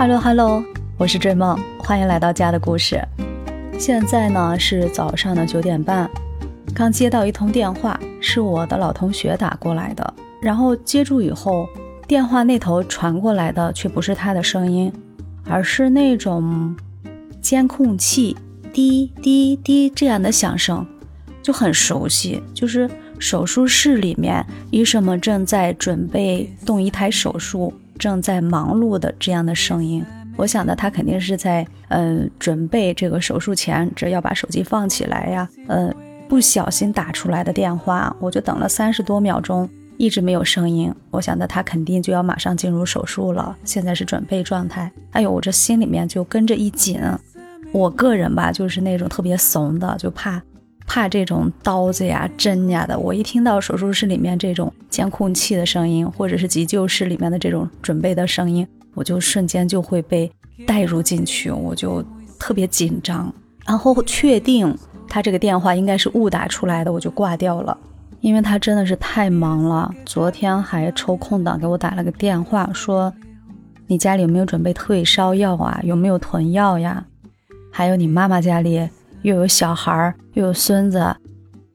Hello Hello，我是追梦，欢迎来到家的故事。现在呢是早上的九点半，刚接到一通电话，是我的老同学打过来的。然后接住以后，电话那头传过来的却不是他的声音，而是那种监控器滴滴滴这样的响声，就很熟悉，就是手术室里面医生们正在准备动一台手术。正在忙碌的这样的声音，我想的他肯定是在嗯准备这个手术前，这要把手机放起来呀，呃不小心打出来的电话，我就等了三十多秒钟，一直没有声音。我想的他肯定就要马上进入手术了，现在是准备状态。哎呦，我这心里面就跟着一紧。我个人吧，就是那种特别怂的，就怕。怕这种刀子呀、针呀的，我一听到手术室里面这种监控器的声音，或者是急救室里面的这种准备的声音，我就瞬间就会被带入进去，我就特别紧张。然后确定他这个电话应该是误打出来的，我就挂掉了，因为他真的是太忙了。昨天还抽空档给我打了个电话，说你家里有没有准备退烧药啊？有没有囤药呀？还有你妈妈家里。又有小孩儿，又有孙子，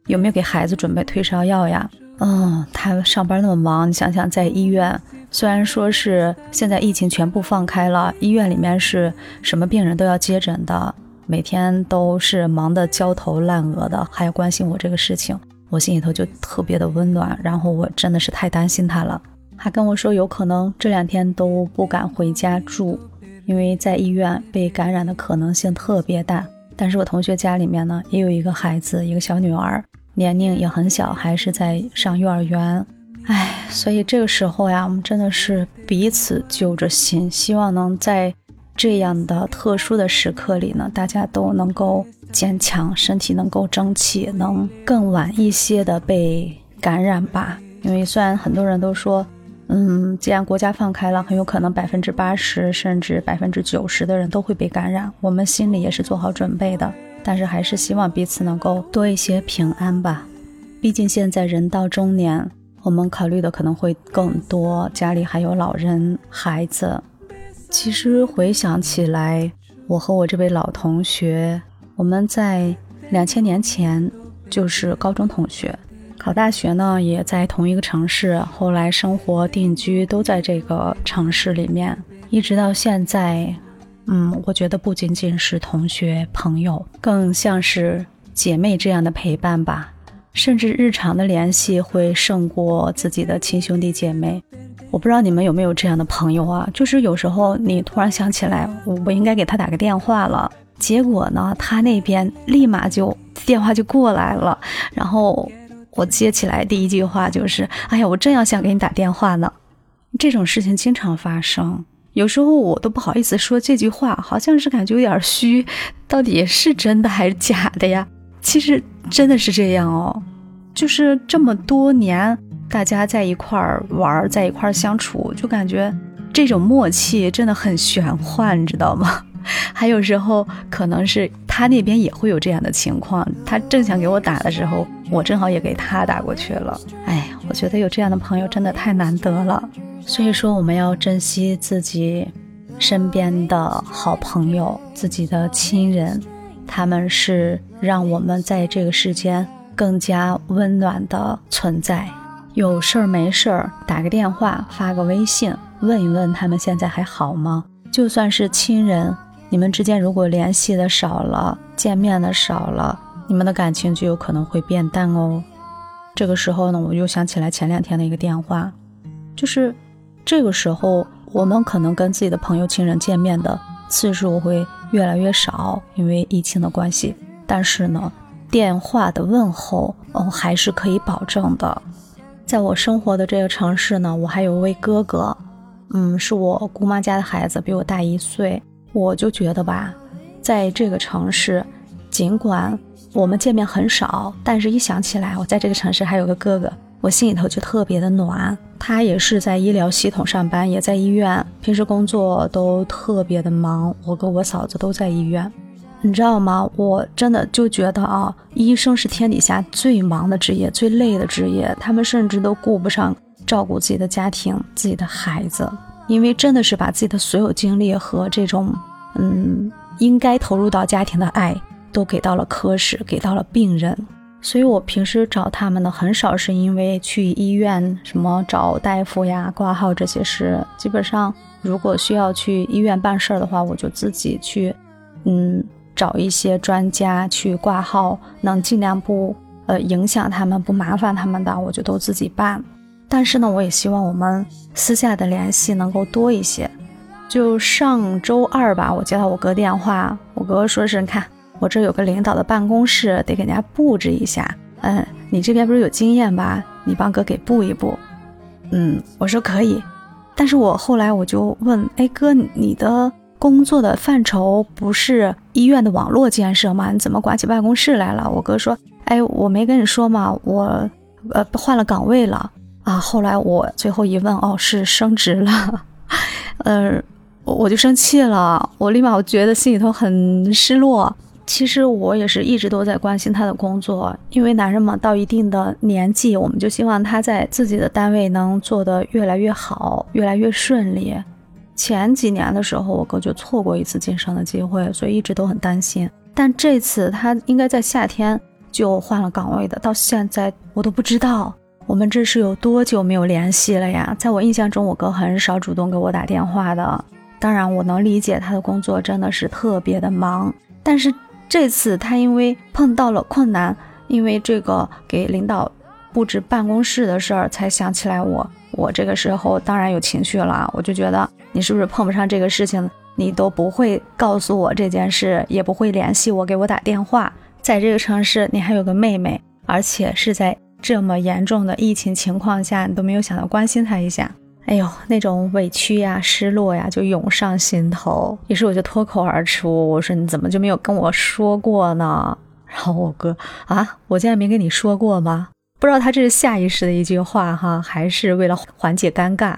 有没有给孩子准备退烧药呀？嗯，他上班那么忙，你想想，在医院，虽然说是现在疫情全部放开了，医院里面是什么病人都要接诊的，每天都是忙得焦头烂额的，还要关心我这个事情，我心里头就特别的温暖。然后我真的是太担心他了，还跟我说有可能这两天都不敢回家住，因为在医院被感染的可能性特别大。但是我同学家里面呢，也有一个孩子，一个小女儿，年龄也很小，还是在上幼儿园。唉，所以这个时候呀，我们真的是彼此揪着心，希望能在这样的特殊的时刻里呢，大家都能够坚强，身体能够争气，能更晚一些的被感染吧。因为虽然很多人都说。嗯，既然国家放开了，很有可能百分之八十甚至百分之九十的人都会被感染。我们心里也是做好准备的，但是还是希望彼此能够多一些平安吧。毕竟现在人到中年，我们考虑的可能会更多，家里还有老人、孩子。其实回想起来，我和我这位老同学，我们在两千年前就是高中同学。考大学呢，也在同一个城市，后来生活定居都在这个城市里面，一直到现在。嗯，我觉得不仅仅是同学朋友，更像是姐妹这样的陪伴吧。甚至日常的联系会胜过自己的亲兄弟姐妹。我不知道你们有没有这样的朋友啊？就是有时候你突然想起来，我应该给他打个电话了，结果呢，他那边立马就电话就过来了，然后。我接起来第一句话就是：“哎呀，我正要想给你打电话呢。”这种事情经常发生，有时候我都不好意思说这句话，好像是感觉有点虚，到底是真的还是假的呀？其实真的是这样哦，就是这么多年大家在一块儿玩，在一块儿相处，就感觉这种默契真的很玄幻，你知道吗？还有时候可能是他那边也会有这样的情况，他正想给我打的时候，我正好也给他打过去了。哎，我觉得有这样的朋友真的太难得了。所以说，我们要珍惜自己身边的好朋友、自己的亲人，他们是让我们在这个世间更加温暖的存在。有事儿没事儿打个电话、发个微信，问一问他们现在还好吗？就算是亲人。你们之间如果联系的少了，见面的少了，你们的感情就有可能会变淡哦。这个时候呢，我又想起来前两天的一个电话，就是这个时候我们可能跟自己的朋友、亲人见面的次数会越来越少，因为疫情的关系。但是呢，电话的问候，哦，还是可以保证的。在我生活的这个城市呢，我还有一位哥哥，嗯，是我姑妈家的孩子，比我大一岁。我就觉得吧，在这个城市，尽管我们见面很少，但是一想起来我在这个城市还有个哥哥，我心里头就特别的暖。他也是在医疗系统上班，也在医院，平时工作都特别的忙。我跟我嫂子都在医院，你知道吗？我真的就觉得啊，医生是天底下最忙的职业，最累的职业。他们甚至都顾不上照顾自己的家庭、自己的孩子。因为真的是把自己的所有精力和这种嗯应该投入到家庭的爱都给到了科室，给到了病人。所以我平时找他们呢，很少是因为去医院什么找大夫呀、挂号这些事。基本上，如果需要去医院办事儿的话，我就自己去，嗯，找一些专家去挂号，能尽量不呃影响他们、不麻烦他们的，我就都自己办。但是呢，我也希望我们私下的联系能够多一些。就上周二吧，我接到我哥电话，我哥说是，你看。我这有个领导的办公室，得给人家布置一下。嗯，你这边不是有经验吧？你帮哥给布一布。嗯，我说可以。但是我后来我就问，哎哥，你的工作的范畴不是医院的网络建设吗？你怎么管起办公室来了？我哥说，哎，我没跟你说吗？我呃换了岗位了啊。后来我最后一问，哦，是升职了。呃，我就生气了，我立马我觉得心里头很失落。其实我也是一直都在关心他的工作，因为男人嘛，到一定的年纪，我们就希望他在自己的单位能做得越来越好，越来越顺利。前几年的时候，我哥就错过一次晋升的机会，所以一直都很担心。但这次他应该在夏天就换了岗位的，到现在我都不知道我们这是有多久没有联系了呀？在我印象中，我哥很少主动给我打电话的。当然，我能理解他的工作真的是特别的忙，但是。这次他因为碰到了困难，因为这个给领导布置办公室的事儿，才想起来我。我这个时候当然有情绪了，我就觉得你是不是碰不上这个事情，你都不会告诉我这件事，也不会联系我给我打电话。在这个城市，你还有个妹妹，而且是在这么严重的疫情情况下，你都没有想到关心他一下。哎呦，那种委屈呀、失落呀，就涌上心头。于是我就脱口而出：“我说你怎么就没有跟我说过呢？”然后我哥啊，我竟然没跟你说过吗？不知道他这是下意识的一句话哈，还是为了缓解尴尬。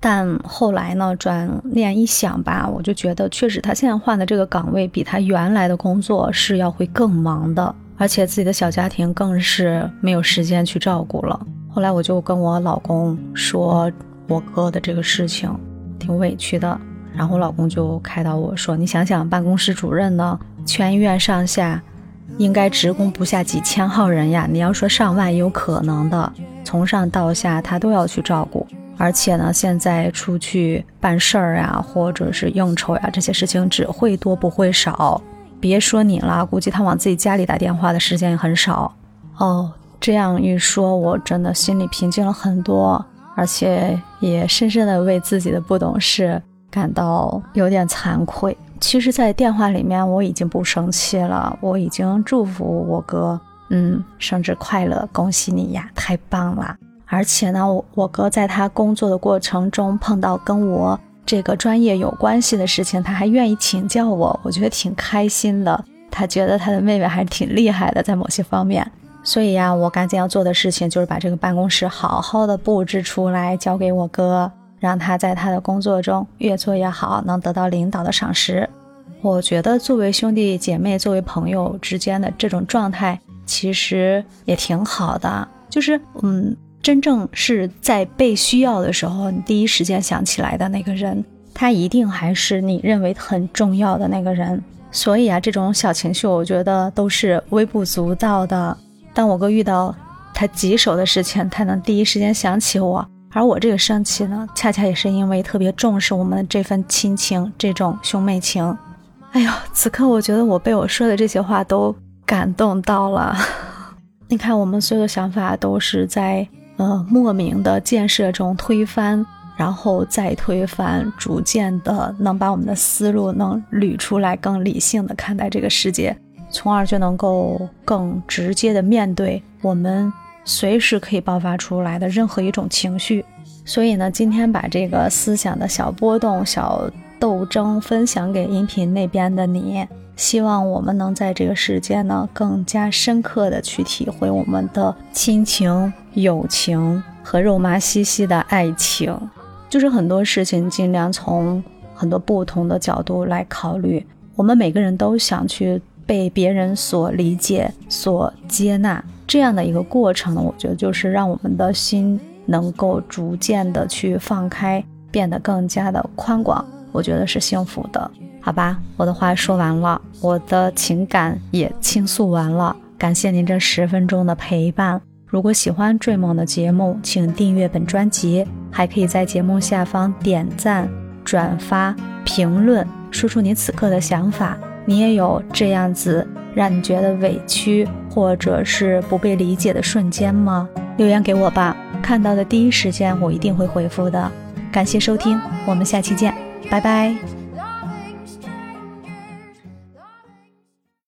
但后来呢，转念一想吧，我就觉得确实他现在换的这个岗位比他原来的工作是要会更忙的，而且自己的小家庭更是没有时间去照顾了。后来我就跟我老公说。我哥的这个事情挺委屈的，然后我老公就开导我说：“你想想，办公室主任呢，全医院上下应该职工不下几千号人呀。你要说上万有可能的，从上到下他都要去照顾。而且呢，现在出去办事儿呀，或者是应酬呀，这些事情只会多不会少。别说你了，估计他往自己家里打电话的时间也很少。哦，这样一说，我真的心里平静了很多。”而且也深深的为自己的不懂事感到有点惭愧。其实，在电话里面我已经不生气了，我已经祝福我哥，嗯，生日快乐，恭喜你呀，太棒了！而且呢，我我哥在他工作的过程中碰到跟我这个专业有关系的事情，他还愿意请教我，我觉得挺开心的。他觉得他的妹妹还挺厉害的，在某些方面。所以呀，我赶紧要做的事情就是把这个办公室好好的布置出来，交给我哥，让他在他的工作中越做越好，能得到领导的赏识。我觉得作为兄弟姐妹、作为朋友之间的这种状态，其实也挺好的。就是，嗯，真正是在被需要的时候，你第一时间想起来的那个人，他一定还是你认为很重要的那个人。所以啊，这种小情绪，我觉得都是微不足道的。当我哥遇到他棘手的事情，他能第一时间想起我，而我这个生气呢，恰恰也是因为特别重视我们这份亲情，这种兄妹情。哎呦，此刻我觉得我被我说的这些话都感动到了。你看，我们所有的想法都是在呃莫名的建设中推翻，然后再推翻，逐渐的能把我们的思路能捋出来，更理性的看待这个世界。从而就能够更直接的面对我们随时可以爆发出来的任何一种情绪。所以呢，今天把这个思想的小波动、小斗争分享给音频那边的你，希望我们能在这个世界呢更加深刻的去体会我们的亲情、友情和肉麻兮兮的爱情。就是很多事情尽量从很多不同的角度来考虑。我们每个人都想去。被别人所理解、所接纳这样的一个过程呢，我觉得就是让我们的心能够逐渐的去放开，变得更加的宽广，我觉得是幸福的。好吧，我的话说完了，我的情感也倾诉完了，感谢您这十分钟的陪伴。如果喜欢追梦的节目，请订阅本专辑，还可以在节目下方点赞、转发、评论，说出你此刻的想法。你也有这样子让你觉得委屈或者是不被理解的瞬间吗？留言给我吧，看到的第一时间我一定会回复的。感谢收听，我们下期见，拜拜。